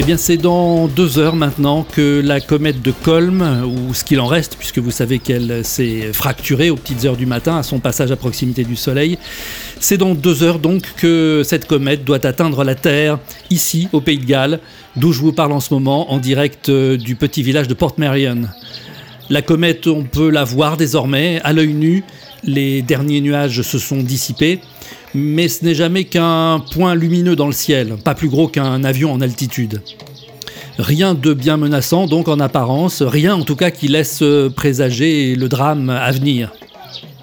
Eh bien, c'est dans deux heures maintenant que la comète de Colm, ou ce qu'il en reste, puisque vous savez qu'elle s'est fracturée aux petites heures du matin à son passage à proximité du Soleil, c'est dans deux heures donc que cette comète doit atteindre la Terre, ici, au Pays de Galles, d'où je vous parle en ce moment, en direct euh, du petit village de Port Marion. La comète, on peut la voir désormais à l'œil nu. Les derniers nuages se sont dissipés mais ce n'est jamais qu'un point lumineux dans le ciel, pas plus gros qu'un avion en altitude. Rien de bien menaçant donc en apparence, rien en tout cas qui laisse présager le drame à venir.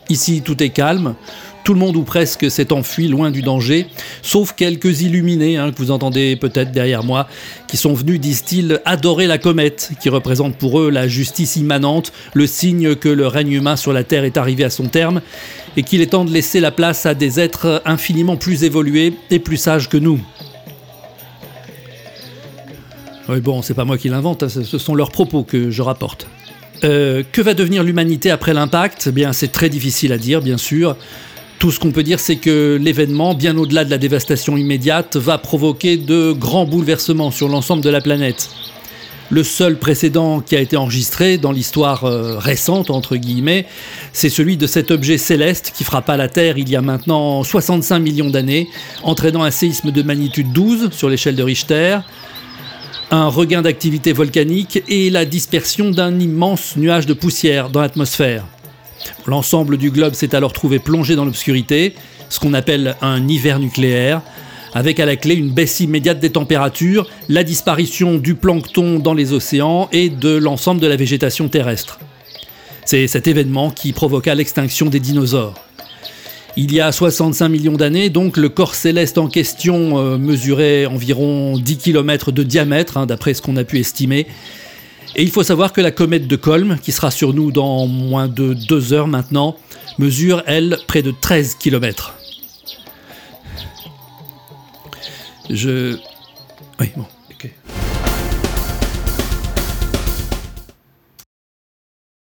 Ici tout est calme, tout le monde ou presque s'est enfui loin du danger, sauf quelques illuminés hein, que vous entendez peut-être derrière moi, qui sont venus, disent-ils, adorer la comète, qui représente pour eux la justice immanente, le signe que le règne humain sur la Terre est arrivé à son terme, et qu'il est temps de laisser la place à des êtres infiniment plus évolués et plus sages que nous. Oui, bon, c'est pas moi qui l'invente, hein, ce sont leurs propos que je rapporte. Euh, que va devenir l'humanité après l'impact? Eh Bien, c'est très difficile à dire, bien sûr. Tout ce qu'on peut dire, c'est que l'événement, bien au-delà de la dévastation immédiate, va provoquer de grands bouleversements sur l'ensemble de la planète. Le seul précédent qui a été enregistré dans l'histoire euh, récente, entre guillemets, c'est celui de cet objet céleste qui frappa la Terre il y a maintenant 65 millions d'années, entraînant un séisme de magnitude 12 sur l'échelle de Richter, un regain d'activité volcanique et la dispersion d'un immense nuage de poussière dans l'atmosphère. L'ensemble du globe s'est alors trouvé plongé dans l'obscurité, ce qu'on appelle un hiver nucléaire, avec à la clé une baisse immédiate des températures, la disparition du plancton dans les océans et de l'ensemble de la végétation terrestre. C'est cet événement qui provoqua l'extinction des dinosaures. Il y a 65 millions d'années, donc, le corps céleste en question euh, mesurait environ 10 km de diamètre, hein, d'après ce qu'on a pu estimer, et il faut savoir que la comète de Colm, qui sera sur nous dans moins de deux heures maintenant, mesure, elle, près de 13 km. Je... Oui, bon.